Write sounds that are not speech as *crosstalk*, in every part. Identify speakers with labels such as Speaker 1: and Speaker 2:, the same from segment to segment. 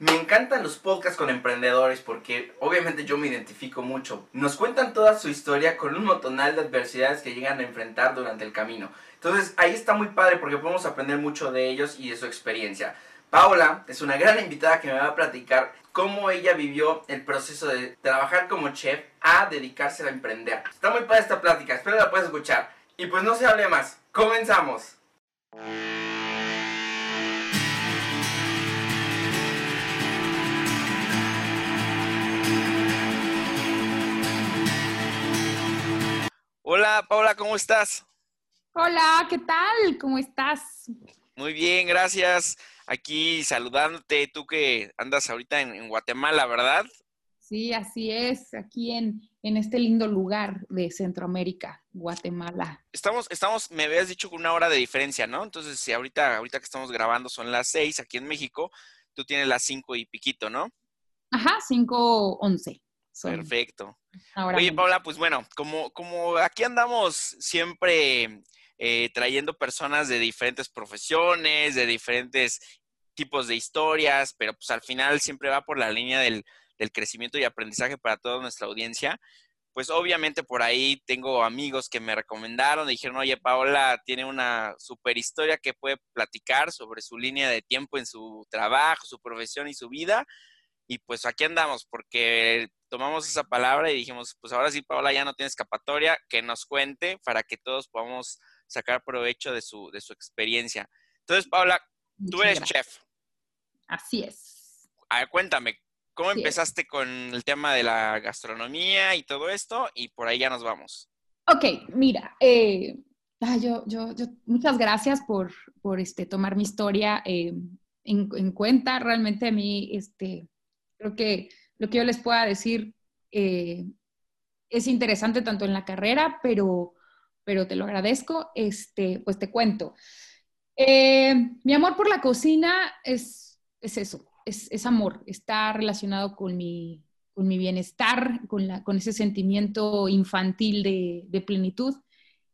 Speaker 1: Me encantan los podcasts con emprendedores porque obviamente yo me identifico mucho. Nos cuentan toda su historia con un montonal de adversidades que llegan a enfrentar durante el camino. Entonces ahí está muy padre porque podemos aprender mucho de ellos y de su experiencia. Paola es una gran invitada que me va a platicar cómo ella vivió el proceso de trabajar como chef a dedicarse a emprender. Está muy padre esta plática, espero la puedas escuchar. Y pues no se hable más, comenzamos. Hola, Paula, ¿cómo estás?
Speaker 2: Hola, ¿qué tal? ¿Cómo estás?
Speaker 1: Muy bien, gracias. Aquí saludándote, tú que andas ahorita en, Guatemala, ¿verdad?
Speaker 2: Sí, así es, aquí en, en este lindo lugar de Centroamérica, Guatemala.
Speaker 1: Estamos, estamos, me habías dicho con una hora de diferencia, ¿no? Entonces, si ahorita, ahorita que estamos grabando son las seis aquí en México, tú tienes las cinco y piquito, ¿no?
Speaker 2: Ajá, cinco once.
Speaker 1: Perfecto. Oye, Paula, pues bueno, como, como aquí andamos siempre eh, trayendo personas de diferentes profesiones, de diferentes tipos de historias, pero pues al final siempre va por la línea del, del crecimiento y aprendizaje para toda nuestra audiencia. Pues obviamente por ahí tengo amigos que me recomendaron, dijeron, oye, Paola tiene una super historia que puede platicar sobre su línea de tiempo en su trabajo, su profesión y su vida. Y pues aquí andamos, porque tomamos esa palabra y dijimos, pues ahora sí, Paola, ya no tiene escapatoria, que nos cuente para que todos podamos sacar provecho de su, de su experiencia. Entonces, Paola, tú eres chef.
Speaker 2: Así es.
Speaker 1: A ver, cuéntame, ¿cómo empezaste con el tema de la gastronomía y todo esto? Y por ahí ya nos vamos.
Speaker 2: Ok, mira, eh, yo, yo, yo, muchas gracias por, por este, tomar mi historia eh, en, en, cuenta. Realmente a mí, este, creo que lo que yo les pueda decir eh, es interesante tanto en la carrera, pero, pero te lo agradezco. Este, pues te cuento. Eh, mi amor por la cocina es, es eso, es, es, amor, está relacionado con mi, con mi bienestar, con, la, con ese sentimiento infantil de, plenitud.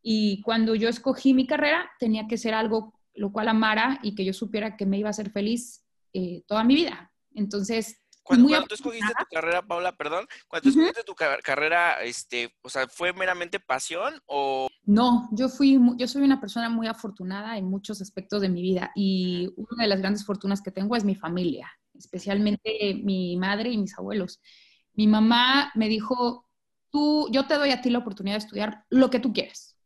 Speaker 2: Y cuando yo escogí mi carrera, tenía que ser algo lo cual amara y que yo supiera que me iba a hacer feliz eh, toda mi vida. Entonces,
Speaker 1: cuando, tú escogiste tu carrera, Paula, perdón, cuando tú escogiste tu carrera, este, o sea, ¿fue meramente pasión o...?
Speaker 2: No, yo fui, yo soy una persona muy afortunada en muchos aspectos de mi vida y una de las grandes fortunas que tengo es mi familia, especialmente mi madre y mis abuelos. Mi mamá me dijo, tú, yo te doy a ti la oportunidad de estudiar lo que tú quieras,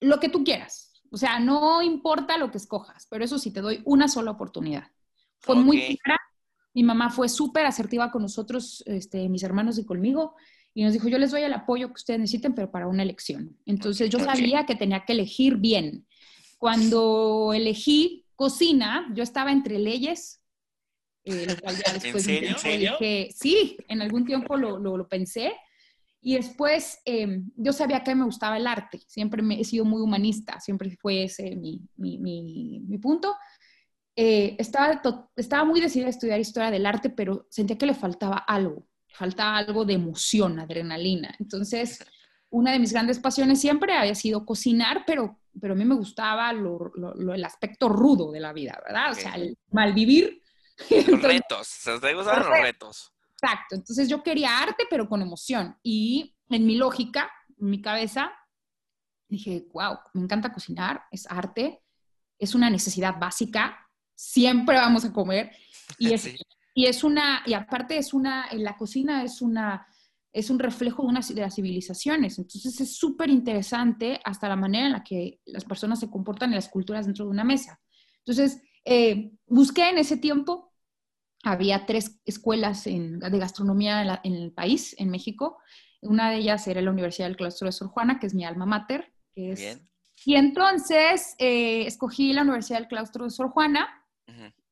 Speaker 2: lo que tú quieras. O sea, no importa lo que escojas, pero eso sí, te doy una sola oportunidad. Fue muy clara mi mamá fue súper asertiva con nosotros, este, mis hermanos y conmigo, y nos dijo, yo les doy el apoyo que ustedes necesiten, pero para una elección. Entonces yo sabía que tenía que elegir bien. Cuando elegí cocina, yo estaba entre leyes,
Speaker 1: eh, *laughs* ¿En serio? Dije,
Speaker 2: sí, en algún tiempo lo, lo, pensé. Y después em, yo sabía que me gustaba el arte, siempre me, he sido muy humanista, siempre fue ese mi, mi, mi, mi punto. Eh, estaba, estaba muy decidida a estudiar historia del arte, pero sentía que le faltaba algo, faltaba algo de emoción, adrenalina. Entonces, una de mis grandes pasiones siempre había sido cocinar, pero, pero a mí me gustaba lo, el aspecto rudo de la vida, ¿verdad? O sea, el malvivir. *laughs*
Speaker 1: Los retos, te gustaban los retos.
Speaker 2: Exacto, entonces yo quería arte, pero con emoción. Y en mi lógica, en mi cabeza, dije, wow, me encanta cocinar, es arte, es una necesidad básica, siempre vamos a comer. Y *laughs* es, y es una, y aparte es una, en la cocina es una, es un reflejo de, una, de las civilizaciones. Entonces es súper interesante hasta la manera en la que las personas se comportan en las culturas dentro de una mesa. Entonces, eh, busqué en ese tiempo, había tres escuelas de gastronomía en, el país, en México. Una de ellas era la Universidad del Claustro de Sor Juana, que es mi alma mater. Que es, Y entonces eh, escogí la Universidad del Claustro de Sor Juana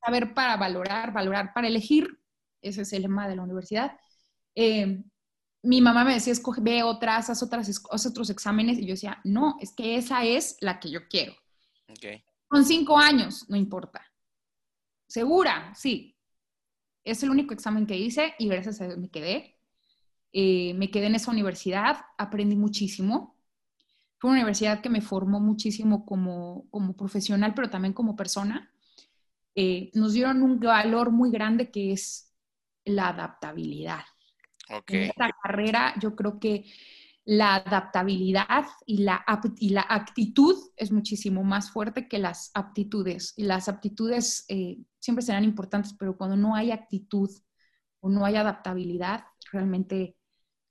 Speaker 2: saber para valorar, valorar para elegir, ese es el lema de la universidad. Eh, mi mamá me decía, escoge, ve otras, haz, otras, haz otros exámenes, y yo decía, no, es que esa es la que yo quiero. Con cinco años, no importa. ¿Segura? Sí. Es el único examen que hice y gracias a Dios me quedé. Eh, me quedé en esa universidad, aprendí muchísimo. Fue una universidad que me formó muchísimo como, como profesional, pero también como persona. Eh, nos dieron un valor muy grande que es la adaptabilidad. En esta carrera yo creo que la adaptabilidad y la, y la actitud es muchísimo más fuerte que las aptitudes. Y las aptitudes eh, siempre serán importantes, pero cuando no hay actitud o no hay adaptabilidad, realmente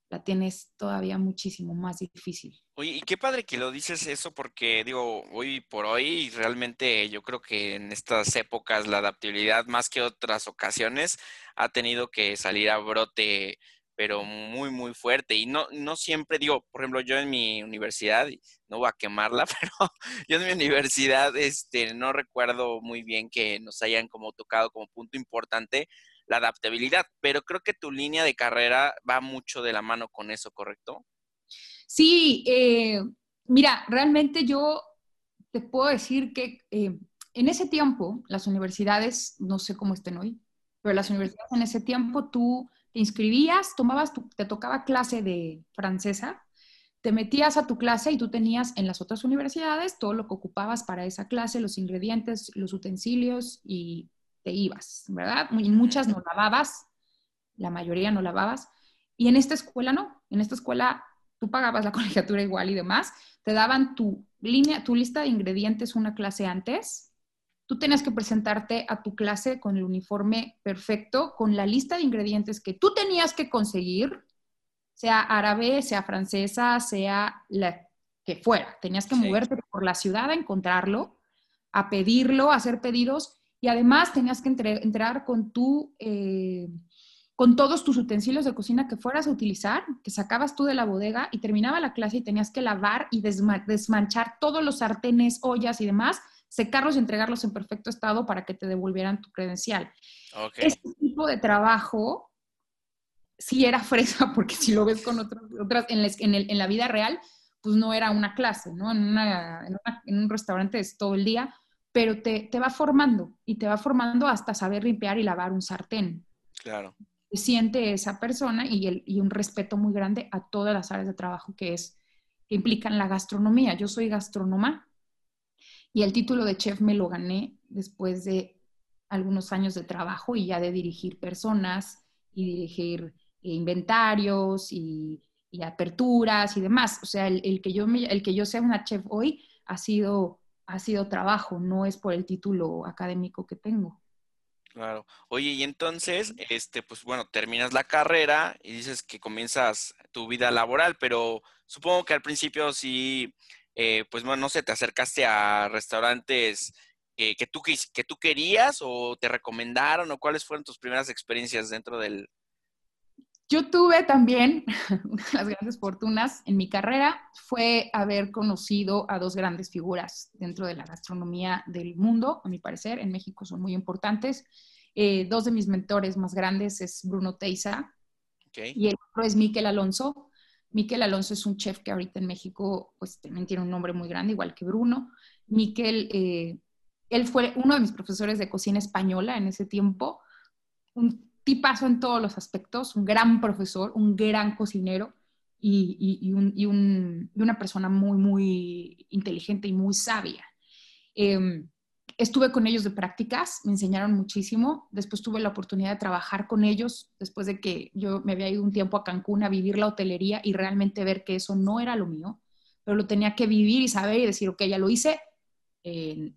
Speaker 2: la tienes todavía muchísimo más difícil.
Speaker 1: Oye, y qué padre que lo dices eso porque digo, hoy por hoy realmente yo creo que en estas épocas la adaptabilidad más que otras ocasiones ha tenido que salir a brote pero muy, muy fuerte. Y no, no siempre digo, por ejemplo, yo en mi universidad, no voy a quemarla, *laughs* pero yo en mi universidad este, no recuerdo muy bien que nos hayan como tocado como punto importante la adaptabilidad, pero creo que tu línea de carrera va mucho de la mano con eso, ¿correcto?
Speaker 2: Sí, eh, mira, realmente yo te puedo decir que eh, en ese tiempo las universidades, no sé cómo estén hoy, pero las universidades en ese tiempo tú te inscribías, tomabas, te tocaba clase de francesa, te metías a tu clase y tú tenías en las otras universidades todo lo que ocupabas para esa clase, los ingredientes, los utensilios y te ibas, ¿verdad? Muchas no lavabas, la mayoría no lavabas. Y en esta escuela no, en esta escuela tú pagabas la *laughs* colegiatura igual y demás, te daban tu línea, tu lista de ingredientes una clase antes. Tú tenías que presentarte a tu clase con el uniforme perfecto, con la lista de ingredientes que tú tenías que conseguir, sea árabe, sea francesa, sea la que fuera. Tenías que moverte por la ciudad a encontrarlo, a pedirlo, a hacer pedidos y además tenías que entrar con tu, eh, con todos tus utensilios de cocina que fueras a utilizar, que sacabas tú de la bodega y terminaba la clase y tenías que lavar y desmanchar todos los sartenes, ollas y demás, secarlos y entregarlos en perfecto estado para que te devolvieran tu credencial. Este tipo de trabajo sí era *laughs* fresa, porque si lo ves con otras, en, en, la vida real, pues no era una clase, ¿no? En, en un restaurante es todo el día, pero te, va formando y te va formando hasta saber limpiar y lavar un sartén.
Speaker 1: Claro.
Speaker 2: Siente esa persona y, el, y un respeto muy grande a todas las áreas de trabajo que, es, que implican la gastronomía. Yo soy gastrónoma y el título de chef me lo gané después de algunos años de trabajo y ya de dirigir personas y dirigir inventarios y, aperturas y demás. O sea, el, que yo el que yo sea una chef hoy ha sido ha sido trabajo, no es por el título académico que tengo.
Speaker 1: Claro. Oye, y entonces, este, pues bueno, terminas la carrera y dices que comienzas tu vida laboral, pero supongo que al principio sí, eh, pues bueno, no sé, te acercaste a restaurantes que, tú, que tú querías o te recomendaron o cuáles fueron tus primeras experiencias dentro del,
Speaker 2: yo tuve también *laughs* una de las grandes fortunas en mi carrera fue haber conocido a dos grandes figuras dentro de la gastronomía del mundo, a mi parecer, en México son muy importantes. Eh, dos de mis mentores más grandes es Bruno Teiza y el otro es Miquel Alonso. Miquel Alonso es un chef que ahorita en México pues también tiene un nombre muy grande, igual que Bruno. Miquel, eh, él fue uno de mis profesores de cocina española en ese tiempo, un tipazo en todos los aspectos, un gran profesor, un gran cocinero y, una persona muy, muy inteligente y muy sabia. Em, estuve con ellos de prácticas, me enseñaron muchísimo. Después tuve la oportunidad de trabajar con ellos, después de que yo me había ido un tiempo a Cancún a vivir la hotelería y realmente ver que eso no era lo mío, pero lo tenía que vivir y saber y decir, ok, ya lo hice, eh,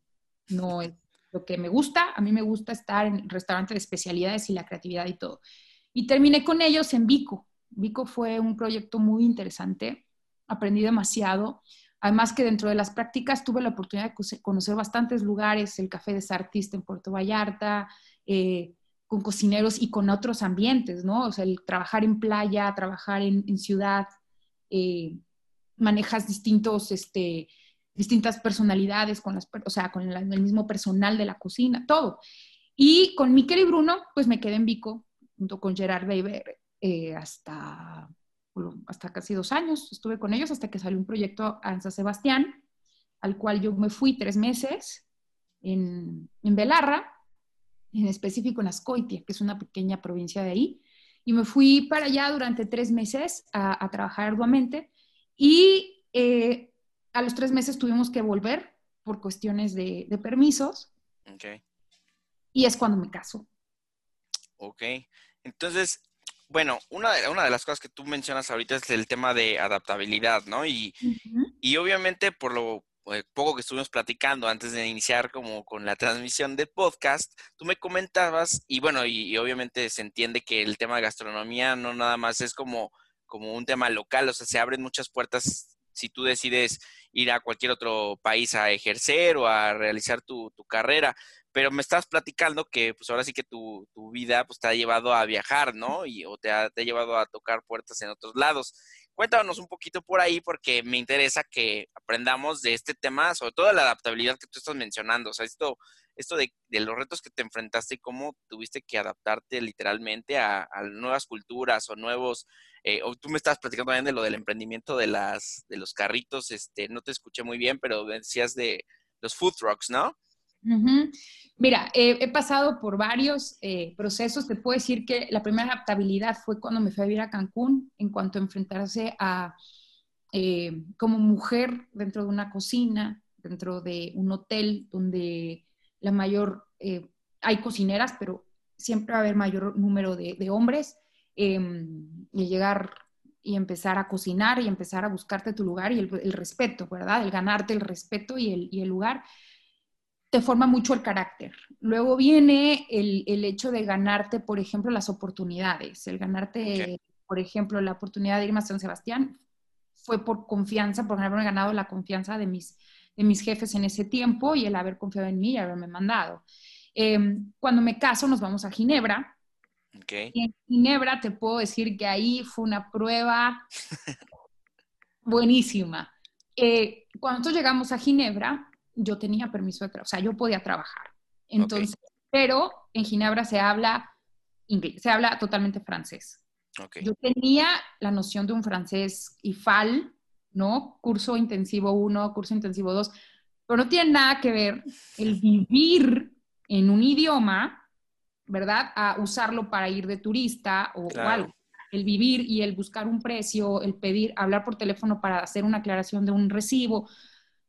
Speaker 2: no es lo que me gusta, a mí me gusta estar en restaurantes de especialidades y la creatividad y todo. Y terminé con ellos en Vico. Vico fue un proyecto muy interesante, aprendí demasiado. Además que dentro de las prácticas tuve la oportunidad de conocer bastantes lugares, el Café de Sartista en Puerto Vallarta, eh, con cocineros y con otros ambientes, ¿no? O sea, el trabajar en playa, trabajar en, ciudad, eh, manejas distintos este, distintas personalidades, con las, o sea, con el mismo personal de la cocina, todo. Y con Miquel y Bruno, pues me quedé en Vico, junto con Gerard Weber, eh, hasta, hasta casi dos años. Estuve con ellos hasta que salió un proyecto a San Sebastián, al cual yo me fui tres meses en, en Belarra, en específico en Ascoitia, que es una pequeña provincia de ahí. Y me fui para allá durante tres meses a, a trabajar arduamente. Y a los tres meses tuvimos que volver por cuestiones de, permisos. y es cuando me caso.
Speaker 1: Ok, entonces, bueno, una de, una de las cosas que tú mencionas ahorita es el tema de adaptabilidad, ¿no? Y, y obviamente por lo eh, poco que estuvimos platicando antes de iniciar como con la transmisión del podcast, tú me comentabas, y bueno, y, obviamente se entiende que el tema de gastronomía no nada más es como, como un tema local, o sea, se abren muchas puertas si tú decides ir a cualquier otro país a ejercer o a realizar tu, tu carrera pero me estás platicando que pues ahora sí que tu, tu vida pues te ha llevado a viajar, ¿no? Y, o te ha, te ha llevado a tocar puertas en otros lados. Cuéntanos un poquito por ahí porque me interesa que aprendamos de este tema, sobre todo la adaptabilidad que tú estás mencionando, o sea, esto, esto de, de los retos que te enfrentaste y cómo tuviste que adaptarte literalmente a nuevas culturas o nuevos, eh, o tú me estabas platicando también de lo del emprendimiento de, las, de los carritos, este, no te escuché muy bien, pero decías de los food trucks, ¿no?
Speaker 2: Mira, he pasado por varios eh, procesos. Te puedo decir que la primera adaptabilidad fue cuando me fui a vivir a Cancún, en cuanto a enfrentarse a, eh, como mujer dentro de una cocina, dentro de un hotel donde la mayor, eh, hay cocineras, pero siempre va a haber mayor número de, hombres, em, y llegar y empezar a cocinar y empezar a buscarte tu lugar y el, respeto, ¿verdad? El ganarte el respeto y el, y el lugar te forma mucho el carácter. Luego viene el, hecho de ganarte, por ejemplo, las oportunidades. El ganarte, por ejemplo, la oportunidad de irme a San Sebastián fue por confianza, por haberme ganado la confianza de mis, de mis jefes en ese tiempo y el haber confiado en mí y haberme mandado. Em, cuando me caso nos vamos a Ginebra. Y en Ginebra te puedo decir que ahí fue una prueba *laughs* buenísima. Eh, cuando llegamos a Ginebra, yo tenía permiso de trabajo, o sea, yo podía trabajar. Entonces, pero en Ginebra se habla inglés, se habla totalmente francés. Yo tenía la noción de un francés IFAL, ¿no? Curso intensivo 1, curso intensivo 2, pero no tiene nada que ver el *laughs* vivir en un idioma, ¿verdad? A usarlo para ir de turista o, o algo. El vivir y el buscar un precio, el pedir, hablar por teléfono para hacer una aclaración de un recibo,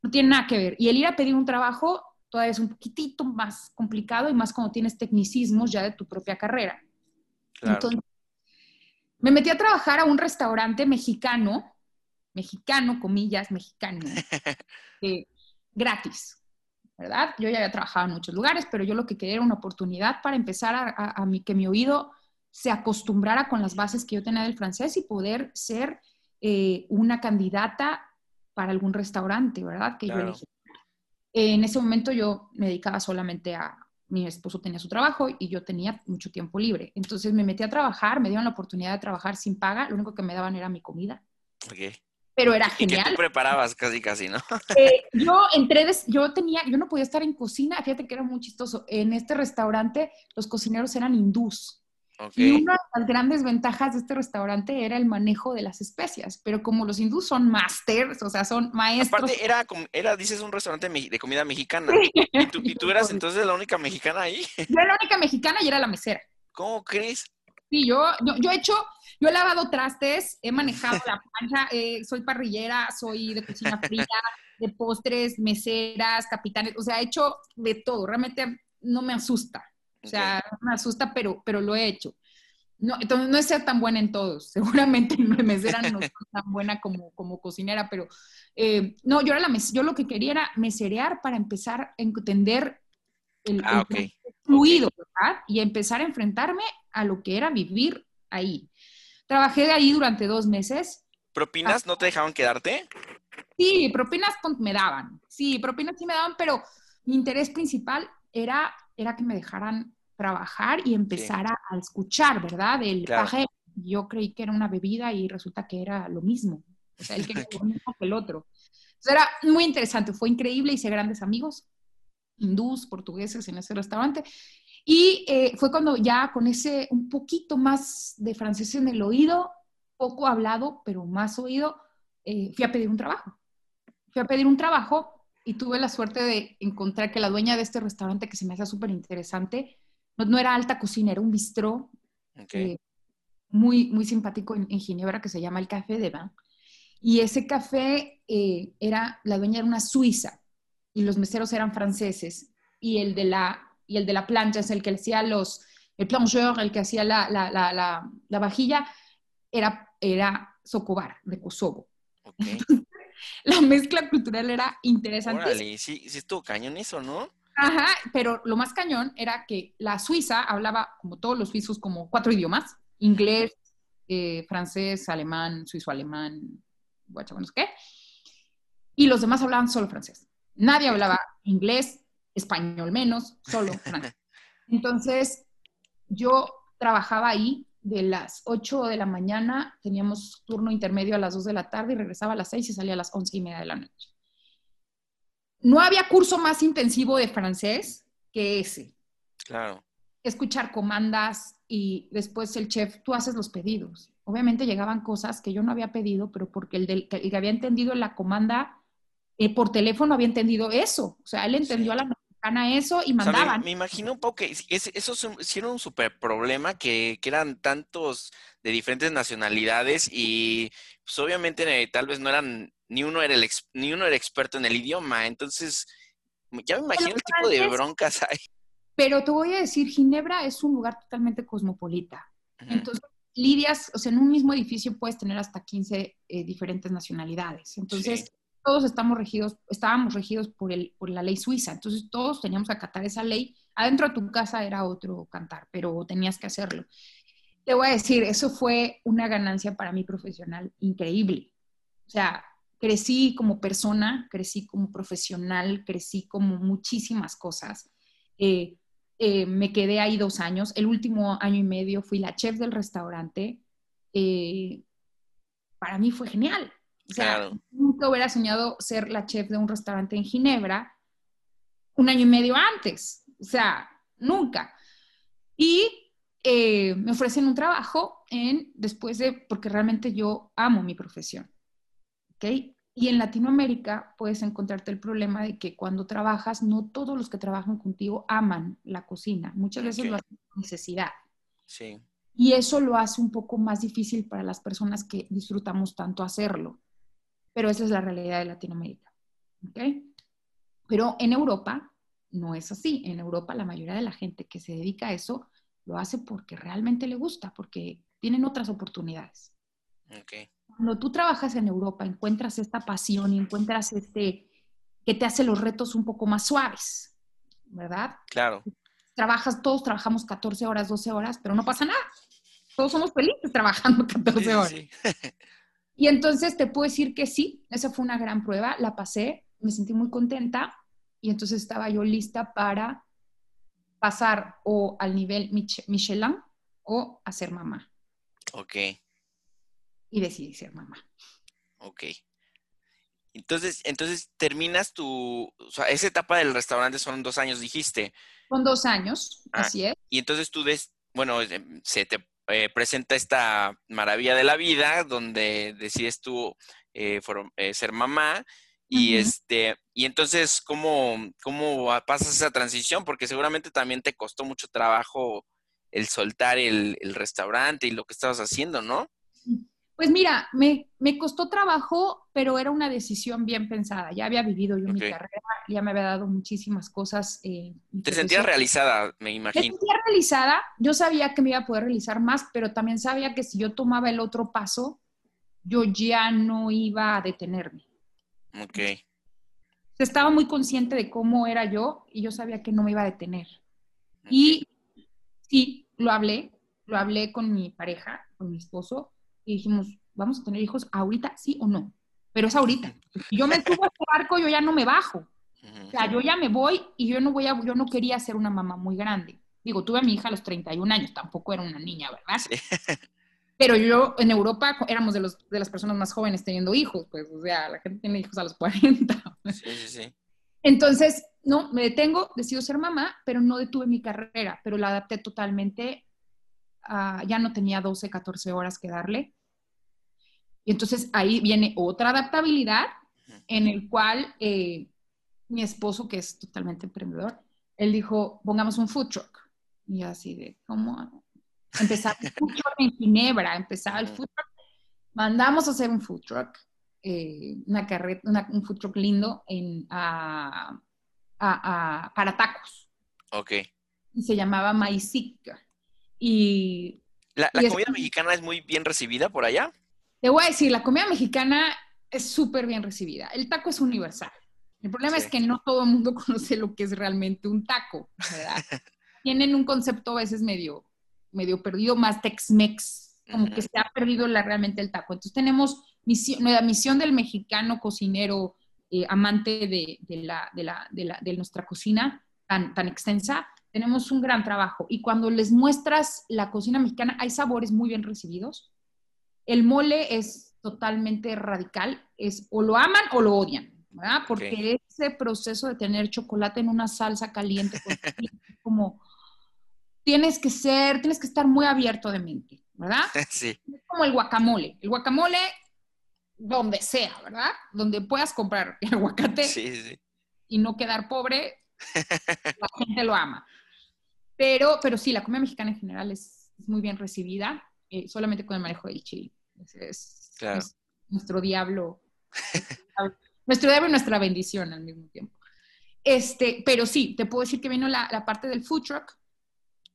Speaker 2: no tiene nada que ver. Y el ir a pedir un trabajo todavía es un poquitito más complicado y más cuando tienes tecnicismos ya de tu propia carrera. Entonces, me metí a trabajar a un restaurante mexicano, mexicano, comillas, mexicano, *laughs* eh, gratis, ¿verdad? Yo ya había trabajado en muchos lugares, pero yo lo que quería era una oportunidad para empezar a, que mi oído se acostumbrara con las bases que yo tenía del francés y poder ser eh, una candidata para algún restaurante, ¿verdad? Que yo elegí. En ese momento yo me dedicaba solamente a, mi esposo tenía su trabajo y yo tenía mucho tiempo libre. Entonces me metí a trabajar, me dieron la oportunidad de trabajar sin paga, lo único que me daban era mi comida.
Speaker 1: Okay.
Speaker 2: Pero era genial.
Speaker 1: ¿Y tú preparabas casi, casi, ¿no? *laughs*
Speaker 2: Eh, yo entré, yo tenía, yo no podía estar en cocina, fíjate que era muy chistoso. En este restaurante los cocineros eran hindús. Y una de las grandes ventajas de este restaurante era el manejo de las especias, pero como los hindús son masters, o sea, son maestros.
Speaker 1: Aparte, era, era dices, un restaurante de comida mexicana. ¿Y, tú, eras *laughs* entonces la única mexicana ahí?
Speaker 2: Yo era la única mexicana y era la mesera.
Speaker 1: ¿Cómo crees?
Speaker 2: Sí, yo, yo, he hecho, yo he lavado trastes, he manejado la plancha, *laughs* eh, soy parrillera, soy de cocina fría, de postres, meseras, capitanes, o sea, he hecho de todo, realmente no me asusta. O sea, me asusta, pero, pero lo he hecho. No, entonces no es ser tan buena en todos. *laughs* Seguramente mi mesera no es tan buena como, como cocinera, pero eh, no, yo, era la yo lo que quería era meserear para empezar a entender el,
Speaker 1: ah,
Speaker 2: fluido, ¿verdad? Y empezar a enfrentarme a lo que era vivir ahí. Trabajé ahí durante dos meses.
Speaker 1: ¿Propinas no te dejaban quedarte?
Speaker 2: Sí, propinas me daban. Sí, propinas sí me daban, pero mi interés principal era era que me dejaran trabajar y empezar a, escuchar, ¿verdad? El claro. yo creí que era una bebida y resulta que era lo mismo. O sea, él quería lo mismo que *laughs* el otro. Entonces era muy interesante, fue increíble, hice grandes amigos, hindús, portugueses en ese restaurante. Y eh, fue cuando ya con ese un poquito más de francés en el oído, poco hablado, pero más oído, eh, fui a pedir un trabajo. Fui a pedir un trabajo y tuve la suerte de encontrar que la dueña de este restaurante, que se me hace súper interesante, no, era alta cocina, era un bistró eh, muy, muy simpático en, Ginebra que se llama el Café de Vin. Y ese café era, la dueña era una suiza y los meseros eran franceses y el de la, y el de la plancha es el que hacía los, el plongeur, el que hacía la, la, la, la vajilla, era, era Socobar, de Kosovo. *laughs* la mezcla cultural era interesante.
Speaker 1: Órale, sí, sí estuvo cañón eso, ¿no?
Speaker 2: Ajá, pero lo más cañón era que la Suiza hablaba, como todos los suizos, como cuatro idiomas, inglés, eh, francés, alemán, suizo-alemán, guachabonos, ¿qué? Y los demás hablaban solo francés. Nadie hablaba inglés, español menos, solo *laughs* francés. Entonces, yo trabajaba ahí de las 8 de la mañana, teníamos turno intermedio a las 2 de la tarde y regresaba a las 6 y salía a las 11 y media de la noche. No había curso más intensivo de francés que ese.
Speaker 1: Claro.
Speaker 2: Escuchar comandas y después el chef, tú haces los pedidos. Obviamente llegaban cosas que yo no había pedido, pero porque el, del, que había entendido la comanda eh, por teléfono había entendido eso. O sea, él entendió a la mexicana eso y mandaban.
Speaker 1: me, imagino un poco que eso sí era un súper problema, que, que, eran tantos de diferentes nacionalidades y pues obviamente tal vez no eran ni uno era el ni uno era experto en el idioma, entonces ya me imagino el tipo de broncas *laughs* hay.
Speaker 2: Pero te voy a decir, Ginebra es un lugar totalmente cosmopolita. Entonces, lidias, o sea, en un mismo edificio puedes tener hasta 15 eh, diferentes nacionalidades. Entonces, todos estamos regidos, estábamos regidos por, el, por la ley suiza. Entonces, todos teníamos que acatar esa ley. Adentro de tu casa era otro cantar, pero tenías que hacerlo. Te voy a decir, eso fue una ganancia para mí profesional increíble. O sea, crecí como persona, crecí como profesional, crecí como muchísimas cosas. Eh, eh, me quedé ahí dos años. El último año y medio fui la chef del restaurante. Eh, para mí fue genial. O sea, nunca hubiera soñado ser la chef de un restaurante en Ginebra un año y medio antes. O sea, nunca. Y me ofrecen un trabajo en, después de, porque realmente yo amo mi profesión. Y en Latinoamérica puedes encontrarte el problema de que cuando trabajas, no todos los que trabajan contigo aman la cocina. Muchas veces lo hacen por necesidad.
Speaker 1: Sí.
Speaker 2: Y eso lo hace un poco más difícil para las personas que disfrutamos tanto hacerlo. Pero esa es la realidad de Latinoamérica. Pero en Europa no es así. En Europa la mayoría de la gente que se dedica a eso lo hace porque realmente le gusta, porque tienen otras oportunidades.
Speaker 1: Okay
Speaker 2: cuando tú trabajas en Europa, encuentras esta pasión y encuentras este que te hace los retos un poco más suaves, ¿verdad?
Speaker 1: Claro.
Speaker 2: Trabajas, todos trabajamos 14 horas, 12 horas, pero no pasa nada. Todos somos felices trabajando 14 horas. *laughs* y entonces te puedo decir que sí, esa fue una gran prueba, la pasé, me sentí muy contenta y entonces estaba yo lista para pasar o al nivel Michelin o a ser mamá.
Speaker 1: Ok
Speaker 2: y decidí ser mamá.
Speaker 1: Ok. Entonces, entonces terminas tu, o sea, esa etapa del restaurante son dos años, dijiste.
Speaker 2: Son dos años, ah, así es.
Speaker 1: Y entonces tú, des, bueno, em, se te eh, presenta esta maravilla de la vida donde decides tú eh, eh, ser mamá y este, y entonces, ¿cómo, ¿cómo pasas esa transición? Porque seguramente también te costó mucho trabajo el soltar el, el restaurante y lo que estabas haciendo, ¿no?
Speaker 2: Pues mira, me, costó trabajo, pero era una decisión bien pensada. Ya había vivido yo mi carrera, ya me había dado muchísimas cosas.
Speaker 1: Eh, Te sentías realizada, me imagino. Me
Speaker 2: sentía realizada, yo sabía que me iba a poder realizar más, pero también sabía que si yo tomaba el otro paso, yo ya no iba a detenerme.
Speaker 1: Ok.
Speaker 2: Estaba muy consciente de cómo era yo y yo sabía que no me iba a detener. Y sí, lo hablé, lo hablé con mi pareja, con mi esposo, y dijimos, vamos a tener hijos ahorita, sí o no. Pero es ahorita. Si yo me subo a este barco, yo ya no me bajo. O sea, yo ya me voy y yo no voy a, yo no quería ser una mamá muy grande. Digo, tuve a mi hija a los 31 años, tampoco era una niña, ¿verdad? *laughs* Pero yo en Europa éramos de, los, de las personas más jóvenes teniendo hijos, pues, o sea, la gente tiene hijos a los 40.
Speaker 1: Sí, sí, sí.
Speaker 2: Entonces, no, me detengo, decido ser mamá, pero no detuve mi carrera, pero la adapté totalmente Ah, ya no tenía 12, 14 horas que darle. Y entonces ahí viene otra adaptabilidad en el cual eh, mi esposo, que es totalmente emprendedor, él dijo, pongamos un food truck. Y así de, ¿cómo? Empezaba el food truck en Ginebra, empezaba el food truck. Mandamos a hacer un food truck, eh, una carreta, un food truck lindo en, para tacos.
Speaker 1: Ok.
Speaker 2: y se llamaba Maicica. Y,
Speaker 1: ¿La, comida mexicana es muy bien recibida por allá?
Speaker 2: Te voy a decir, la comida mexicana es súper bien recibida. El taco es universal. El problema es que no todo el mundo *laughs* conoce lo que es realmente un taco, ¿verdad? *laughs* Tienen un concepto a veces medio, medio perdido, más Tex-Mex, como que se ha perdido la, realmente el taco. Entonces tenemos misión, la misión del mexicano cocinero eh, amante de, la, de, la, de, nuestra cocina tan, tan extensa, tenemos un gran trabajo. Y cuando les muestras la cocina mexicana, hay sabores muy bien recibidos. El mole es totalmente radical, es o lo aman o lo odian, ¿verdad? Porque ese proceso de tener chocolate en una salsa caliente, *laughs* como tienes que ser, tienes que estar muy abierto de mente, ¿verdad? *laughs*
Speaker 1: Sí.
Speaker 2: Es como el guacamole. El guacamole, donde sea, ¿verdad? Donde puedas comprar el aguacate y no quedar pobre, *laughs* la gente lo ama. Pero, pero sí, la comida mexicana en general es, muy bien recibida, eh, solamente con el manejo del chile. Es, nuestro diablo. *laughs* nuestro diablo y nuestra bendición al mismo tiempo. Este, pero sí, te puedo decir que vino la, la parte del food truck,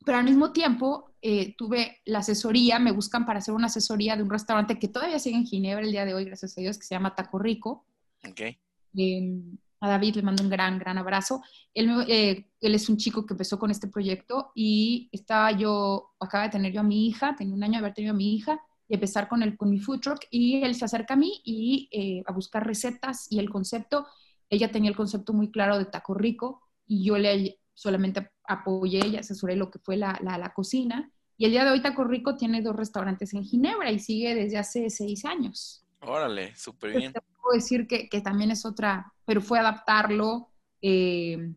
Speaker 2: pero al mismo tiempo eh, tuve la asesoría, me buscan para hacer una asesoría de un restaurante que todavía sigue en Ginebra el día de hoy, gracias a Dios, que se llama Taco Rico.
Speaker 1: Okay.
Speaker 2: Em, a David le mando un gran, gran abrazo. Él, eh, él, es un chico que empezó con este proyecto y estaba yo, acaba de tener yo a mi hija, tenía un año de haber tenido a mi hija y empezar con, el, con mi food truck y él se acerca a mí y eh, a buscar recetas y el concepto. Ella tenía el concepto muy claro de Taco Rico y yo le solamente apoyé y asesoré lo que fue la, la, cocina. Y el día de hoy Taco Rico tiene dos restaurantes en Ginebra y sigue desde hace seis años.
Speaker 1: Órale, súper bien.
Speaker 2: Te puedo decir que, que, también es otra, pero fue adaptarlo. Eh,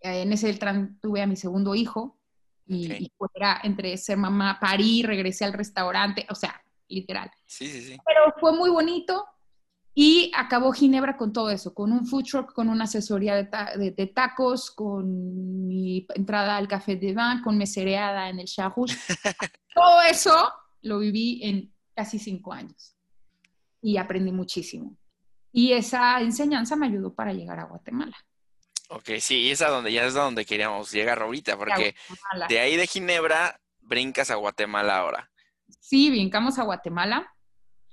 Speaker 2: en ese tran tuve a mi segundo hijo y, y era entre ser mamá, parí, regresé al restaurante, o sea, literal.
Speaker 1: Sí, sí, sí.
Speaker 2: Pero fue muy bonito, y acabó Ginebra con todo eso, con un food truck, con una asesoría de, tacos, con mi entrada al café de vin, con mesereada en el Shahush. *laughs* todo eso lo viví en casi cinco años y aprendí muchísimo. Y esa enseñanza me ayudó para llegar a Guatemala.
Speaker 1: Ok, sí, esa donde ya es donde queríamos llegar ahorita, porque de ahí de Ginebra brincas a Guatemala ahora.
Speaker 2: Sí, brincamos a Guatemala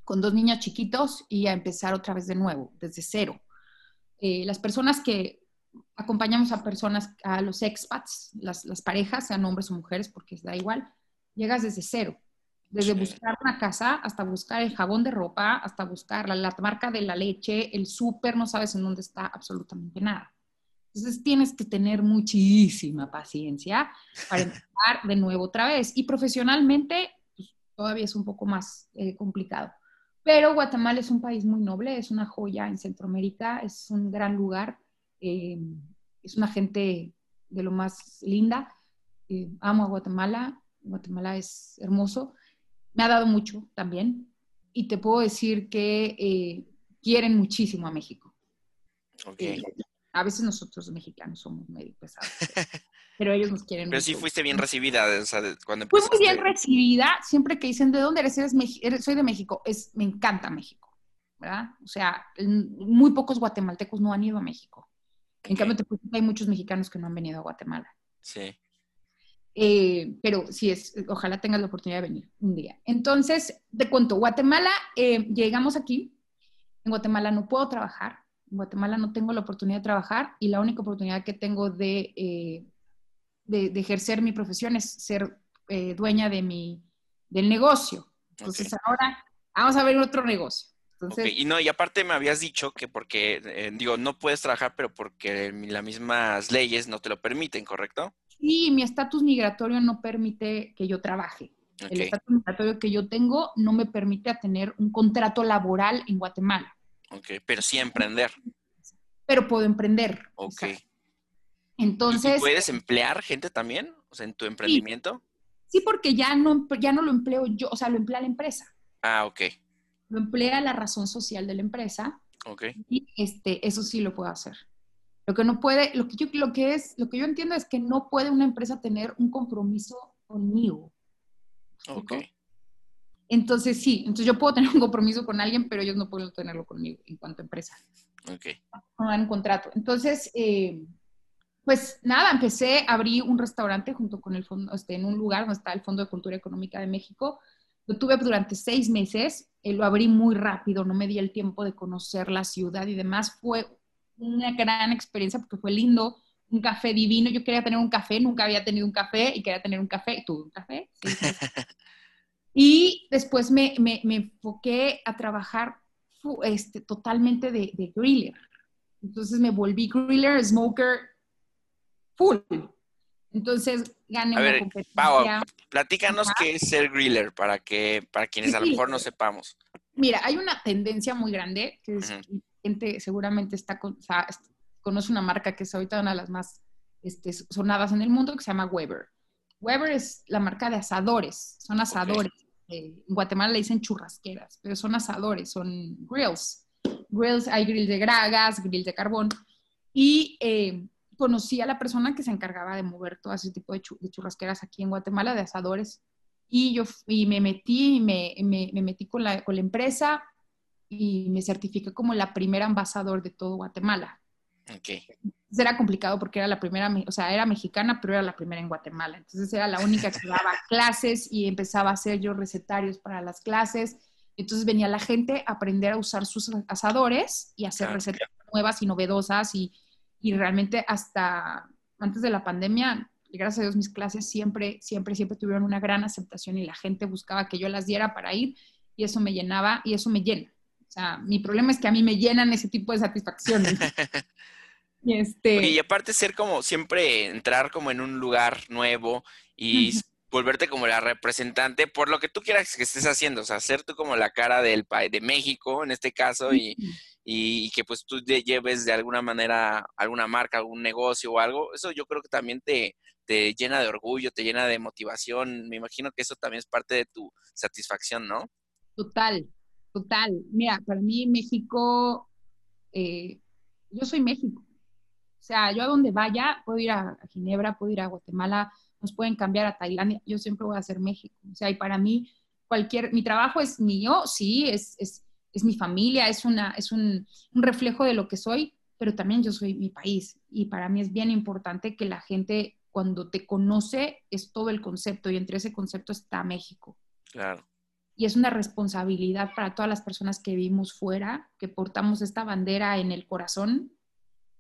Speaker 2: con dos niños chiquitos y a empezar otra vez de nuevo, desde cero. Eh, las personas que acompañamos a personas, a los expats, las, parejas, sean hombres o mujeres, porque da igual, llegas desde cero. Desde buscar una casa hasta buscar el jabón de ropa, hasta buscar la, la marca de la leche, el súper, no sabes en dónde está absolutamente nada. Entonces tienes que tener muchísima paciencia para *laughs* empezar de nuevo otra vez. Y profesionalmente, pues, todavía es un poco más eh, complicado. Pero Guatemala es un país muy noble, es una joya en Centroamérica, es un gran lugar, eh, es una gente de lo más linda. Eh, amo a Guatemala, Guatemala es hermoso. Me ha dado mucho también y te puedo decir que eh, quieren muchísimo a México.
Speaker 1: Okay.
Speaker 2: a veces nosotros los mexicanos somos medio pesados. pero *laughs* ellos nos quieren.
Speaker 1: Pero sí fuiste bien recibida, o sea, cuando
Speaker 2: Fui muy bien recibida, siempre que dicen, ¿de dónde eres? eres soy de México, es, me encanta México, ¿verdad? O sea, muy pocos guatemaltecos no han ido a México. En cambio, hay muchos mexicanos que no han venido a Guatemala.
Speaker 1: Sí.
Speaker 2: Eh, pero sí, es, ojalá tengas la oportunidad de venir un día. Entonces, te cuento, Guatemala, eh, llegamos aquí, en Guatemala no puedo trabajar, en Guatemala no tengo la oportunidad de trabajar y la única oportunidad que tengo de eh, de, ejercer mi profesión es ser eh, dueña de mi, del negocio. Entonces ahora vamos a ver otro negocio. Entonces,
Speaker 1: Y no, y aparte me habías dicho que porque, eh, digo, no puedes trabajar, pero porque las mismas leyes no te lo permiten, ¿correcto?
Speaker 2: Sí, mi estatus migratorio no permite que yo trabaje. El estatus migratorio que yo tengo no me permite tener un contrato laboral en Guatemala.
Speaker 1: Ok, pero sí emprender.
Speaker 2: Pero puedo emprender.
Speaker 1: Ok.
Speaker 2: Entonces.
Speaker 1: puedes emplear gente también? O sea, en tu emprendimiento.
Speaker 2: Sí, porque ya no, ya no lo empleo yo, o sea, lo emplea la empresa.
Speaker 1: Ah, ok.
Speaker 2: Lo emplea la razón social de la empresa.
Speaker 1: Ok.
Speaker 2: Y este, eso sí lo puedo hacer. Lo que no puede, lo que yo, lo que es, lo que yo entiendo es que no puede una empresa tener un compromiso conmigo.
Speaker 1: Ok.
Speaker 2: Entonces sí, entonces yo puedo tener un compromiso con alguien, pero ellos no pueden tenerlo conmigo en cuanto a empresa.
Speaker 1: Ok.
Speaker 2: No dan un contrato. Entonces, eh, Pues nada, empecé, abrí un restaurante junto con el fondo, este, en un lugar donde está el Fondo de Cultura Económica de México. Lo tuve durante seis meses, eh, lo abrí muy rápido, no me di el tiempo de conocer la ciudad y demás. Fue una gran experiencia porque fue lindo, un café divino. Yo quería tener un café, nunca había tenido un café y quería tener un café. Y tuve un café. *laughs* y después me, me, me, enfoqué a trabajar este, totalmente de, de griller. Entonces me volví griller, smoker, full. Entonces gané
Speaker 1: a ver, Pau, platícanos qué es ser griller para que para quienes a lo mejor no sepamos.
Speaker 2: Mira, hay una tendencia muy grande que es, gente seguramente está con, conoce una marca que es ahorita una de las más este, sonadas en el mundo que se llama Weber. Weber es la marca de asadores, son asadores. en Guatemala le dicen churrasqueras, pero son asadores, son grills. Grills, hay grill de gragas, grill de carbón. Y eh, conocí a la persona que se encargaba de mover todo ese tipo de, churrasqueras aquí en Guatemala, de asadores. Y yo y me metí, me, me, me metí con la, con la empresa y me certifiqué como la primera ambasador de todo Guatemala.
Speaker 1: Okay.
Speaker 2: era complicado porque era la primera, o sea, era mexicana, pero era la primera en Guatemala. Entonces era la única que daba *laughs* clases y empezaba a hacer yo recetarios para las clases. Entonces venía la gente a aprender a usar sus asadores y hacer recetas nuevas y novedosas y, y, realmente hasta antes de la pandemia, gracias a Dios mis clases siempre, siempre, siempre tuvieron una gran aceptación y la gente buscaba que yo las diera para ir y eso me llenaba y eso me llena. O sea, mi problema es que a mí me llenan ese tipo de satisfacciones. *laughs*
Speaker 1: Y, este... y aparte ser como siempre entrar como en un lugar nuevo y volverte como la representante por lo que tú quieras que estés haciendo, o sea, ser tú como la cara del de México en este caso y, y, que pues tú lleves de alguna manera alguna marca, algún negocio o algo, eso yo creo que también te, te llena de orgullo, te llena de motivación, me imagino que eso también es parte de tu satisfacción, ¿no?
Speaker 2: Total, total. Mira, para mí México, eh, yo soy México. O sea, yo a donde vaya, puedo ir a, Ginebra, puedo ir a Guatemala, nos pueden cambiar a Tailandia, yo siempre voy a ser México. O sea, y para mí, cualquier, mi trabajo es mío, sí, es, es, es mi familia, es, una, es un, un, reflejo de lo que soy, pero también yo soy mi país. Y para mí es bien importante que la gente, cuando te conoce, es todo el concepto, y entre ese concepto está México.
Speaker 1: Claro.
Speaker 2: Y es una responsabilidad para todas las personas que vivimos fuera, que portamos esta bandera en el corazón,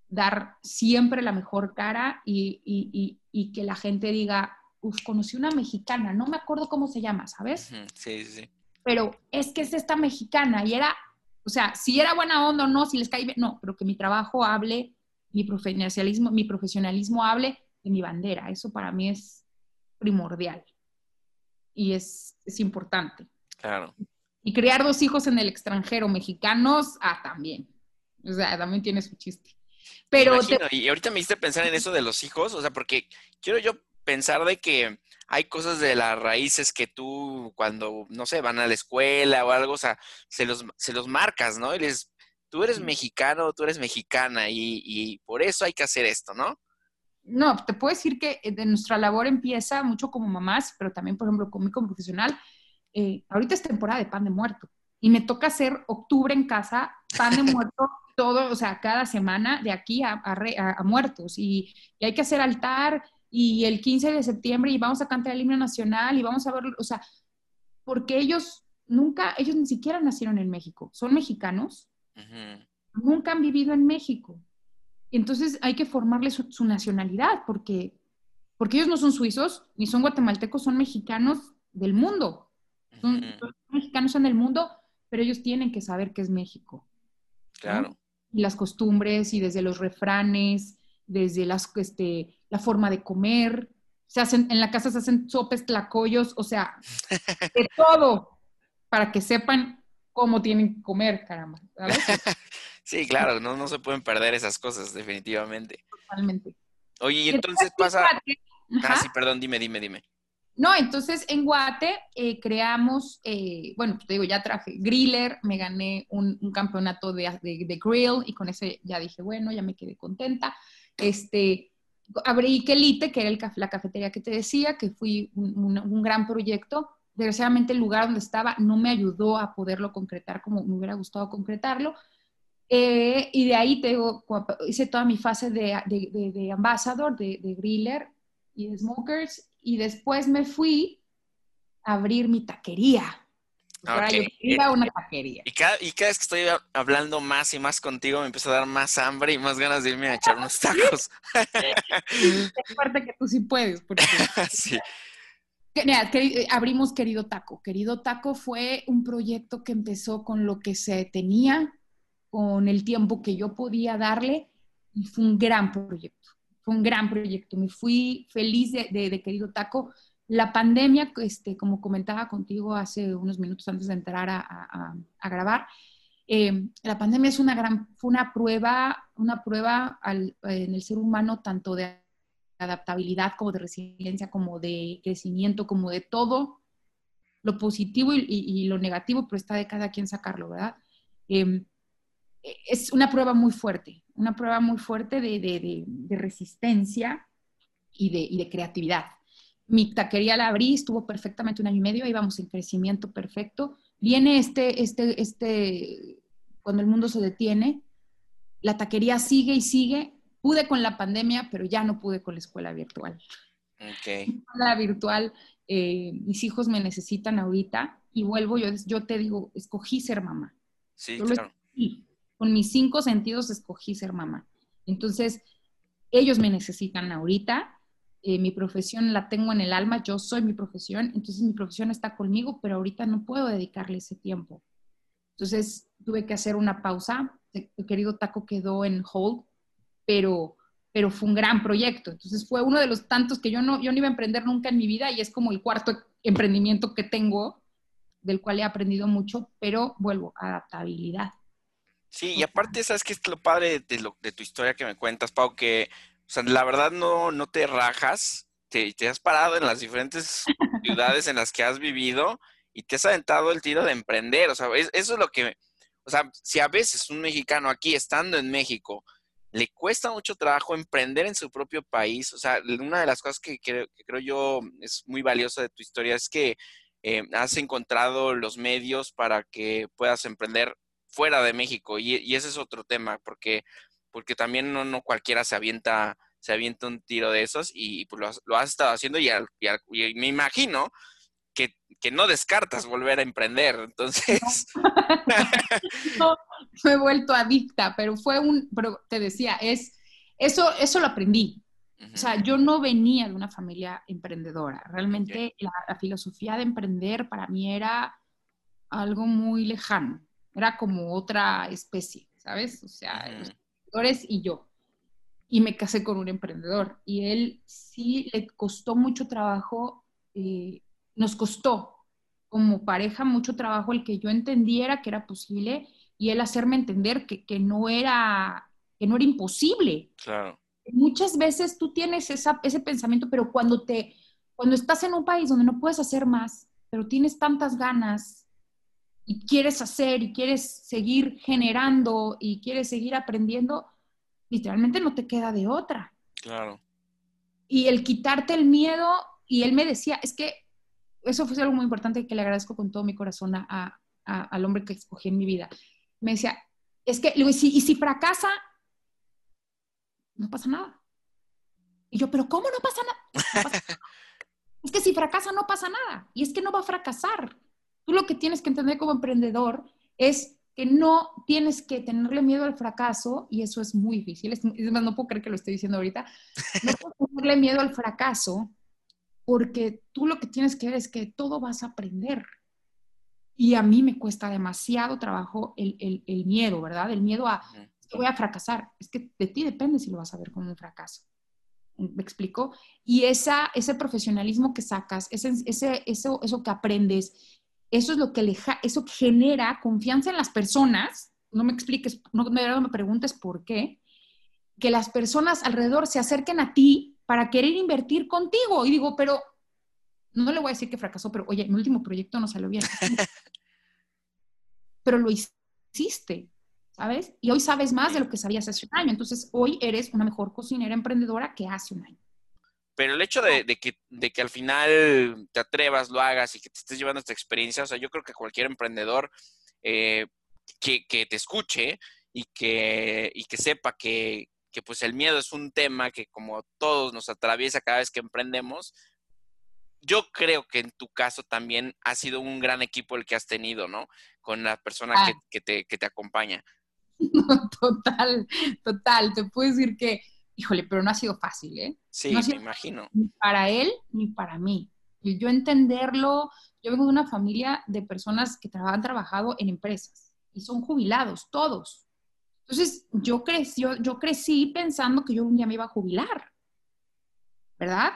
Speaker 2: dar siempre la mejor cara y, que la gente diga, uff, conocí una mexicana, no me acuerdo cómo se llama, ¿sabes?
Speaker 1: Sí, sí, sí.
Speaker 2: Pero es que es esta mexicana y era, o sea, si era buena onda o no, si les cae bien, no, pero que mi trabajo hable, mi profesionalismo, mi profesionalismo hable de mi bandera. Eso para mí es primordial y es, es importante.
Speaker 1: Claro.
Speaker 2: Y criar dos hijos en el extranjero mexicanos, ah, también. O sea, también tiene su chiste. Pero
Speaker 1: y ahorita me hiciste pensar en eso de los hijos, o sea, porque quiero yo pensar de que hay cosas de las raíces que tú cuando, no sé, van a la escuela o algo, o sea, se los, se los marcas, ¿no? Y les, tú eres mexicano, tú eres mexicana y, y por eso hay que hacer esto, ¿no?
Speaker 2: No, te puedo decir que eh, de nuestra labor empieza mucho como mamás, pero también, por ejemplo, conmigo como profesional. Eh, ahorita es temporada de pan de muerto y me toca hacer octubre en casa, pan de muerto *laughs* todo, o sea, cada semana de aquí a, a, muertos y, hay que hacer altar y el 15 de septiembre y vamos a cantar el himno nacional y vamos a ver, o sea, porque ellos nunca, ellos ni siquiera nacieron en México, son mexicanos, nunca han vivido en México. Entonces hay que formarles su, nacionalidad porque, porque ellos no son suizos ni son guatemaltecos, son mexicanos del mundo. Son, son mexicanos en el mundo, pero ellos tienen que saber que es México.
Speaker 1: Claro
Speaker 2: y las costumbres y desde los refranes, desde las, este, la forma de comer. Se hacen, en la casa se hacen sopes, tlacoyos, o sea, *laughs* de todo, para que sepan cómo tienen que comer, caramba. *laughs*
Speaker 1: Sí, claro, no, no se pueden perder esas cosas, definitivamente.
Speaker 2: Totalmente.
Speaker 1: Oye, y entonces pasa... Ah, sí, perdón, dime, dime, dime.
Speaker 2: No, entonces en Guate eh, creamos, eh, bueno, te digo, ya traje griller, me gané un, campeonato de, grill y con ese ya dije, bueno, ya me quedé contenta. Este, abrí Quelite, que era la cafetería que te decía, que fui un, gran proyecto. Desgraciadamente el lugar donde estaba no me ayudó a poderlo concretar como me hubiera gustado concretarlo, Eh, y de ahí te hice toda mi fase de, de, de, ambassador, de, griller y de smokers. Y después me fui a abrir mi taquería. Ahora yo iba a una taquería.
Speaker 1: Y cada, y cada, vez que estoy hablando más y más contigo, me empieza a dar más hambre y más ganas de irme a echar unos tacos. *laughs*
Speaker 2: es fuerte que tú sí puedes. Porque... *laughs* sí. Eh, abrimos Querido Taco. Querido Taco fue un proyecto que empezó con lo que se tenía, con el tiempo que yo podía darle, y fue un gran proyecto. Fue un gran proyecto. Me fui feliz de, Querido Taco. La pandemia, este, como comentaba contigo hace unos minutos antes de entrar a, grabar, eh, la pandemia es una gran, fue una prueba, una prueba en el ser humano tanto de adaptabilidad, como de resiliencia, como de crecimiento, como de todo lo positivo y, lo negativo, pero está de cada quien sacarlo, ¿verdad? Em, es una prueba muy fuerte, una prueba muy fuerte de, resistencia y, de, creatividad. Mi taquería la abrí, estuvo perfectamente un año y medio, íbamos en crecimiento perfecto. Viene este, este, este, cuando el mundo se detiene, la taquería sigue y sigue, Pude con la pandemia, pero ya no pude con la escuela virtual.
Speaker 1: Ok.
Speaker 2: La virtual, eh, mis hijos me necesitan ahorita y vuelvo, yo, yo te digo, escogí ser mamá.
Speaker 1: Sí, claro.
Speaker 2: Con mis cinco sentidos escogí ser mamá. Entonces, ellos me necesitan ahorita. Eh, mi profesión la tengo en el alma, yo soy mi profesión, entonces mi profesión está conmigo, pero ahorita no puedo dedicarle ese tiempo. Entonces tuve que hacer una pausa. El querido Taco quedó en hold pero, pero fue un gran proyecto. Entonces fue uno de los tantos que yo no, yo no iba a emprender nunca en mi vida y es como el cuarto emprendimiento que tengo, del cual he aprendido mucho, pero vuelvo, adaptabilidad.
Speaker 1: Sí, y aparte, ¿sabes qué es lo padre de, lo, de tu historia que me cuentas, Pau? Que, o sea, la verdad no, no te rajas, te, te has parado en las diferentes ciudades en las que has vivido y te has aventado el tiro de emprender. O sea, eso es lo que, o sea, si a veces un mexicano aquí, estando en México, le cuesta mucho trabajo emprender en su propio país. O sea, una de las cosas que, creo, yo es muy valiosa de tu historia es que eh, has encontrado los medios para que puedas emprender fuera de México. Y, ese es otro tema, porque, porque también no, no, cualquiera se avienta, se avienta un tiro de esos y, pues lo has, estado haciendo y, y me imagino que, no descartas volver a emprender. Entonces. *laughs*
Speaker 2: No. me he vuelto adicta, pero fue un, pero te decía, es, eso, eso lo aprendí. O sea, yo no venía de una familia emprendedora. Realmente la, filosofía de emprender para mí era algo muy lejano. Era como otra especie, ¿sabes? O sea, los emprendedores y yo. Y me casé con un emprendedor. Y él sí le costó mucho trabajo eh, nos costó como pareja mucho trabajo el que yo entendiera que era posible y él hacerme entender que, no, era, que no era imposible.
Speaker 1: Claro.
Speaker 2: Muchas veces tú tienes ese pensamiento, pero cuando, te, cuando estás en un país donde no puedes hacer más, pero tienes tantas ganas y quieres hacer y quieres seguir generando y quieres seguir aprendiendo, literalmente no te queda de otra.
Speaker 1: Claro.
Speaker 2: Y el quitarte el miedo, y él me decía, es que eso fue algo muy importante que le agradezco con todo mi corazón a, al hombre que escogí en mi vida. Me decía, es que, y si, y si fracasa, no pasa nada. Y yo, pero ¿cómo no pasa nada? *laughs* es que si fracasa, no pasa nada. Y es que no va a fracasar. Tú lo que tienes que entender como emprendedor es que no tienes que tenerle miedo al fracaso, y eso es muy difícil. Es, más, no puedo creer que lo estoy diciendo ahorita. No puedes tenerle miedo al fracaso porque tú lo que tienes que ver es que todo vas a aprender. Y a mí me cuesta demasiado trabajo el, miedo, ¿verdad? El miedo a, que voy a fracasar. Es que de ti depende si lo vas a ver como un fracaso. ¿Me explico? Y esa, ese profesionalismo que sacas, ese, ese, eso, eso que aprendes, eso es lo que le, eso genera confianza en las personas. No me expliques, no, no me preguntes por qué. Que las personas alrededor se acerquen a ti para querer invertir contigo. Y digo, pero no le voy a decir que fracasó, pero oye, mi último proyecto no salió bien. *laughs* pero lo hiciste, ¿sabes? Y hoy sabes más de lo que sabías hace un año. Entonces, hoy eres una mejor cocinera emprendedora que hace un año.
Speaker 1: Pero el hecho de, que, de que al final te atrevas, lo hagas y que te estés llevando esta experiencia, o sea, yo creo que cualquier emprendedor eh, que, que, te escuche y que, y que sepa que, que pues el miedo es un tema que como todos nos atraviesa cada vez que emprendemos, yo creo que en tu caso también ha sido un gran equipo el que has tenido, ¿no? Con la persona que, ah. que, te, que te acompaña. *laughs*
Speaker 2: total, total. Te puedo decir que, híjole, pero no ha sido fácil, ¿eh?
Speaker 1: Sí, me imagino.
Speaker 2: Ni para él ni para mí. Yo entenderlo, yo vengo de una familia de personas que han trabajado en empresas y son jubilados, todos. Entonces, yo crecí, yo crecí pensando que yo un día me iba a jubilar, ¿verdad?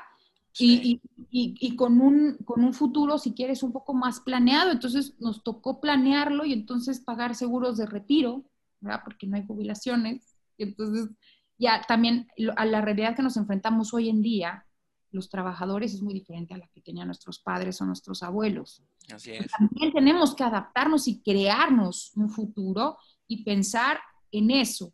Speaker 2: Y, y, y, con, un, con un futuro, si quieres, un poco más planeado. Entonces nos tocó planearlo y entonces pagar seguros de retiro, ¿verdad? Porque no hay jubilaciones. Y entonces ya también a la realidad que nos enfrentamos hoy en día, los trabajadores es muy diferente a la que tenían nuestros padres o nuestros abuelos.
Speaker 1: Así es.
Speaker 2: También tenemos que adaptarnos y crearnos un futuro y pensar en eso.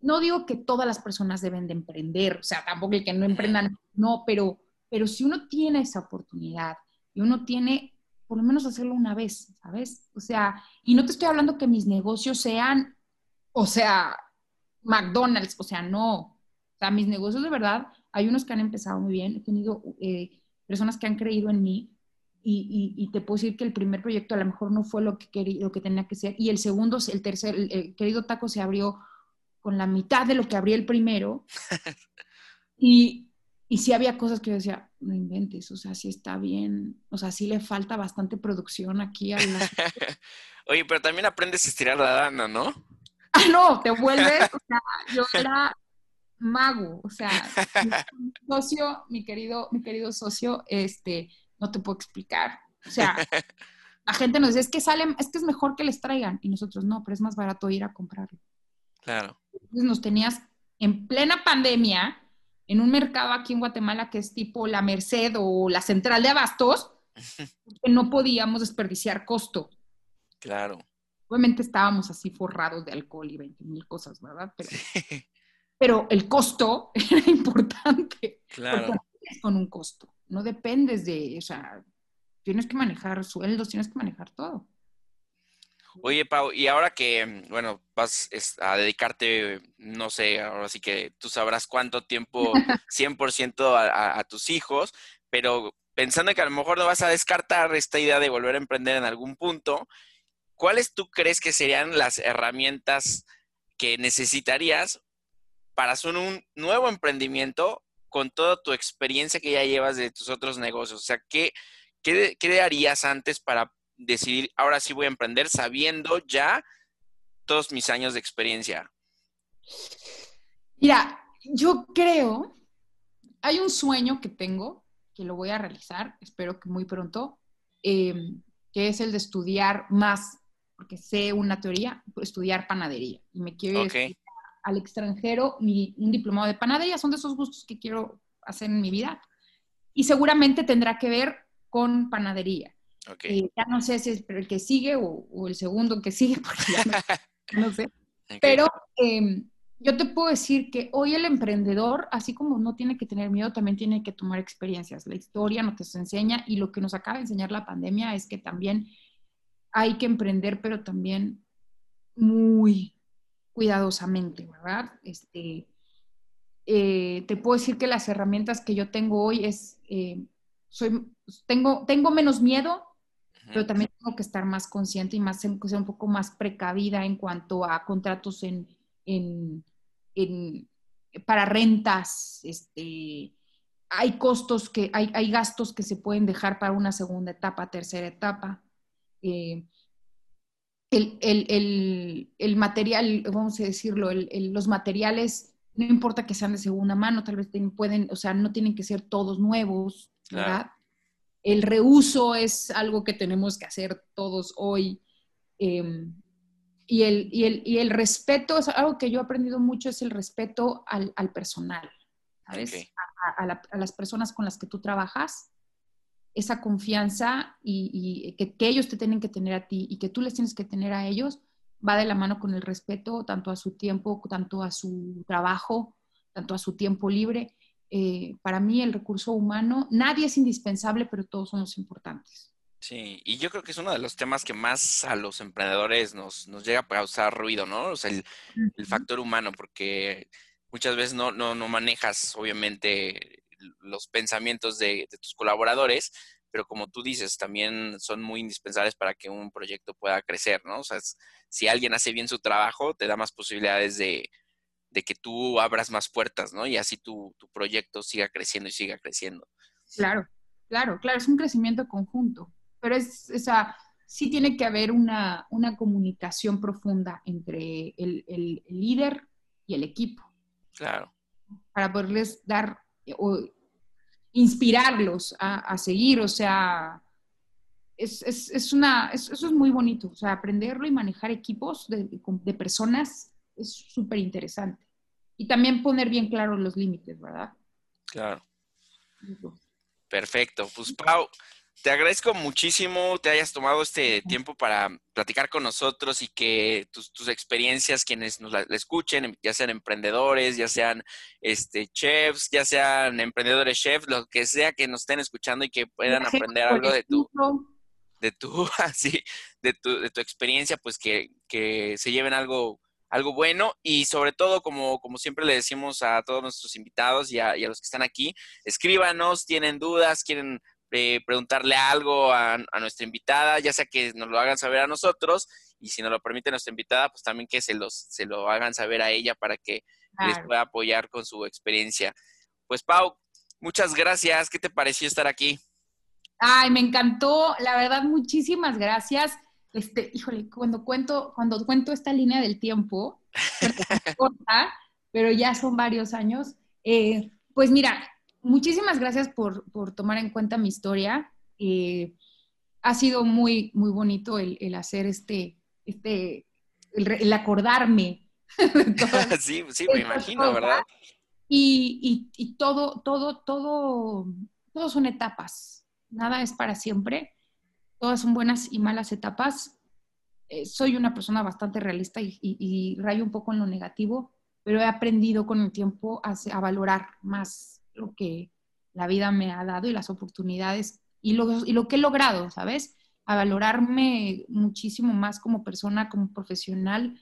Speaker 2: No digo que todas las personas deben de emprender, o sea, tampoco el que no emprendan, no, pero pero si uno tiene esa oportunidad y uno tiene, por lo menos hacerlo una vez, ¿sabes? O sea, y no te estoy hablando que mis negocios sean, o sea, McDonald's, o sea, no. O sea, mis negocios de verdad, hay unos que han empezado muy bien, he tenido eh, personas que han creído en mí y, te puedo decir que el primer proyecto a lo mejor no fue lo que, quería, lo que tenía que ser y el segundo, el tercer, el querido taco se abrió con la mitad de lo que abría el primero. *laughs* y, y sí había cosas que yo decía, no inventes, o sea, sí está bien, o sea, sí le falta bastante producción aquí a la... *laughs*
Speaker 1: Oye, pero también aprendes a estirar la lana, ¿no? *laughs*
Speaker 2: Ah, no, te vuelves, o sea, yo era mago, o sea, mi *laughs* socio, mi querido, mi querido socio, este, no te puedo explicar, o sea, la gente nos dice, es que sale, es que es mejor que les traigan, y nosotros, no, pero es más barato ir a comprarlo.
Speaker 1: Claro.
Speaker 2: Entonces nos tenías en plena pandemia, en un mercado aquí en Guatemala que es tipo la Merced o la Central de Abastos, *laughs* que no podíamos desperdiciar costo.
Speaker 1: Claro.
Speaker 2: Obviamente estábamos así forrados de alcohol y 20 mil cosas, ¿verdad? Pero, el costo *laughs* era importante.
Speaker 1: Claro. Porque
Speaker 2: con un costo. No dependes de, o sea, tienes que manejar sueldos, tienes que manejar todo.
Speaker 1: Oye, Pau, y ahora que, bueno, vas a dedicarte, no sé, ahora sí que tú sabrás cuánto tiempo, *laughs* 100% a, a, tus hijos, pero pensando que a lo mejor no vas a descartar esta idea de volver a emprender en algún punto, ¿cuáles tú crees que serían las herramientas que necesitarías para hacer un nuevo emprendimiento con toda tu experiencia que ya llevas de tus otros negocios? O sea, ¿qué, qué, qué harías antes para decidir, ahora sí voy a emprender sabiendo ya todos mis años de experiencia?
Speaker 2: Mira, yo creo, hay un sueño que tengo, que lo voy a realizar, espero que muy pronto, em, que es el de estudiar más, porque sé una teoría, estudiar panadería. Y me quiero ir al extranjero, un diplomado de panadería, son de esos gustos que quiero hacer en mi vida. Y seguramente tendrá que ver con panadería.
Speaker 1: Eh,
Speaker 2: ya no sé si es el que sigue o, el segundo que sigue, *laughs* porque ya no, sé. Pero em, yo te puedo decir que hoy el emprendedor, así como no tiene que tener miedo, también tiene que tomar experiencias. La historia nos enseña y lo que nos acaba de enseñar la pandemia es que también hay que emprender, pero también muy cuidadosamente, ¿verdad? Este, eh, te puedo decir que las herramientas que yo tengo hoy es, eh, soy, tengo, tengo menos miedo, pero también tengo que estar más consciente y más ser un poco más precavida en cuanto a contratos en, en, para rentas, este, hay costos que, hay, hay, gastos que se pueden dejar para una segunda etapa, tercera etapa. Eh, el, el, el, material, vamos a decirlo, los materiales, no importa que sean de segunda mano, tal vez pueden, o sea, no tienen que ser todos nuevos, ¿verdad? El reuso es algo que tenemos que hacer todos hoy. Em, y, el, y, el, respeto, es algo que yo he aprendido mucho, es el respeto al, personal, ¿sabes? A, las personas con las que tú trabajas, esa confianza y, que, que, ellos te tienen que tener a ti y que tú les tienes que tener a ellos, va de la mano con el respeto tanto a su tiempo, tanto a su trabajo, tanto a su tiempo libre. Eh, para mí el recurso humano, nadie es indispensable, pero todos somos importantes.
Speaker 1: Sí, y yo creo que es uno de los temas que más a los emprendedores nos, nos llega a causar ruido, ¿no? O sea, el, el factor humano, porque muchas veces no, no, no manejas, obviamente, los pensamientos de, tus colaboradores, pero como tú dices, también son muy indispensables para que un proyecto pueda crecer, ¿no? O sea, si alguien hace bien su trabajo, te da más posibilidades de, de que tú abras más puertas, ¿no? Y así tu, tu, proyecto siga creciendo y siga creciendo.
Speaker 2: Claro, claro, claro, es un crecimiento conjunto pero es, o sea, sí tiene que haber una, una comunicación profunda entre el, el, líder y el equipo.
Speaker 1: Claro.
Speaker 2: Para poderles dar o inspirarlos a, a seguir, o sea, es, es, es una, eso es muy bonito, o sea, aprenderlo y manejar equipos de, de personas es súper interesante. Y también poner bien claros los límites, ¿verdad?
Speaker 1: Claro. Perfecto. Pues Pau, te agradezco muchísimo te hayas tomado este tiempo para platicar con nosotros y que tus, experiencias, quienes nos la, escuchen, ya sean emprendedores, ya sean este, chefs, ya sean emprendedores chefs, lo que sea que nos estén escuchando y que puedan aprender algo de tu, de tu, *laughs* así, de tu, de tu experiencia, pues que, que se lleven algo algo bueno y sobre todo, como, como siempre le decimos a todos nuestros invitados y a, y a, los que están aquí, escríbanos, tienen dudas, quieren preguntarle algo a, nuestra invitada, ya sea que nos lo hagan saber a nosotros y si nos lo permite nuestra invitada, pues también que se, los, se lo hagan saber a ella para que les pueda apoyar con su experiencia. Pues Pau, muchas gracias. ¿Qué te pareció estar aquí?
Speaker 2: Ay, me encantó, la verdad, muchísimas gracias. Este, híjole, cuando cuento, cuando cuento esta línea del tiempo, *laughs* corta, pero ya son varios años, eh, pues mira, muchísimas gracias por, tomar en cuenta mi historia. Eh, ha sido muy, muy bonito el, hacer este, este el, acordarme. *laughs* *laughs*
Speaker 1: sí, sí, me imagino, ¿verdad?
Speaker 2: Y, todo, todo, todo, todo son etapas. Nada es para siempre. Todas son buenas y malas etapas. Eh, soy una persona bastante realista y, rayo un poco en lo negativo, pero he aprendido con el tiempo a valorar más lo que la vida me ha dado y las oportunidades y lo, y lo que he logrado, ¿sabes? A valorarme muchísimo más como persona, como profesional,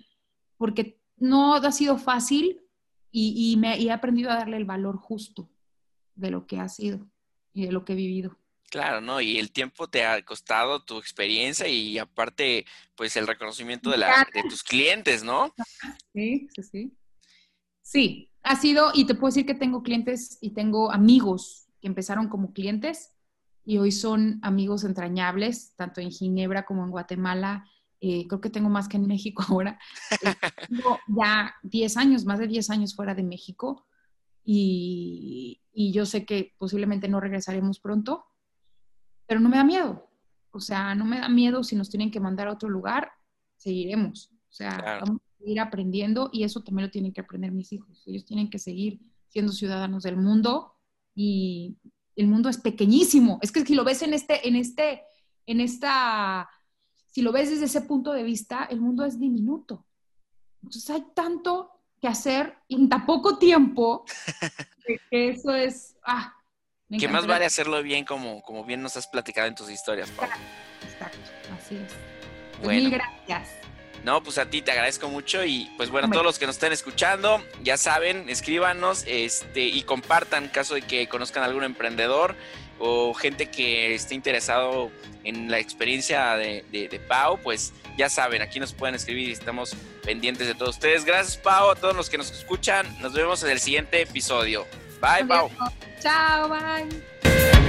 Speaker 2: porque no ha sido fácil y, me, he aprendido a darle el valor justo de lo que ha sido y de lo que he vivido.
Speaker 1: Claro, ¿no? Y el tiempo te ha costado tu experiencia y aparte, pues el reconocimiento de, la, de tus clientes, ¿no?
Speaker 2: Sí, sí, sí. Sí, ha sido, y te puedo decir que tengo clientes y tengo amigos que empezaron como clientes y hoy son amigos entrañables, tanto en Ginebra como en Guatemala. Eh, creo que tengo más que en México *laughs* ahora. Eh, *laughs* tengo ya 10 años, más de 10 años fuera de México y, y yo sé que posiblemente no regresaremos pronto, pero no me da miedo. O sea, no me da miedo si nos tienen que mandar a otro lugar, seguiremos. O sea, vamos seguir aprendiendo y eso también lo tienen que aprender mis hijos. Ellos tienen que seguir siendo ciudadanos del mundo y el mundo es pequeñísimo. Es que si lo ves en este, en este, en esta, si lo ves desde ese punto de vista, el mundo es diminuto. Entonces hay tanto que hacer en tan poco tiempo *laughs* que eso es, ah,
Speaker 1: que más vale hacerlo bien como, como bien nos has platicado en tus historias, Pablo.
Speaker 2: Exacto, así es. Pues mil gracias.
Speaker 1: No, pues a ti te agradezco mucho y pues bueno, todos los que nos estén escuchando, ya saben, escríbanos este, y compartan en caso de que conozcan a algún emprendedor o gente que esté interesado en la experiencia de, de, Pau, pues ya saben, aquí nos pueden escribir y estamos pendientes de todos ustedes. Gracias Pau, a todos los que nos escuchan, nos vemos en el siguiente episodio. Bye Pau.
Speaker 2: Chao, bye.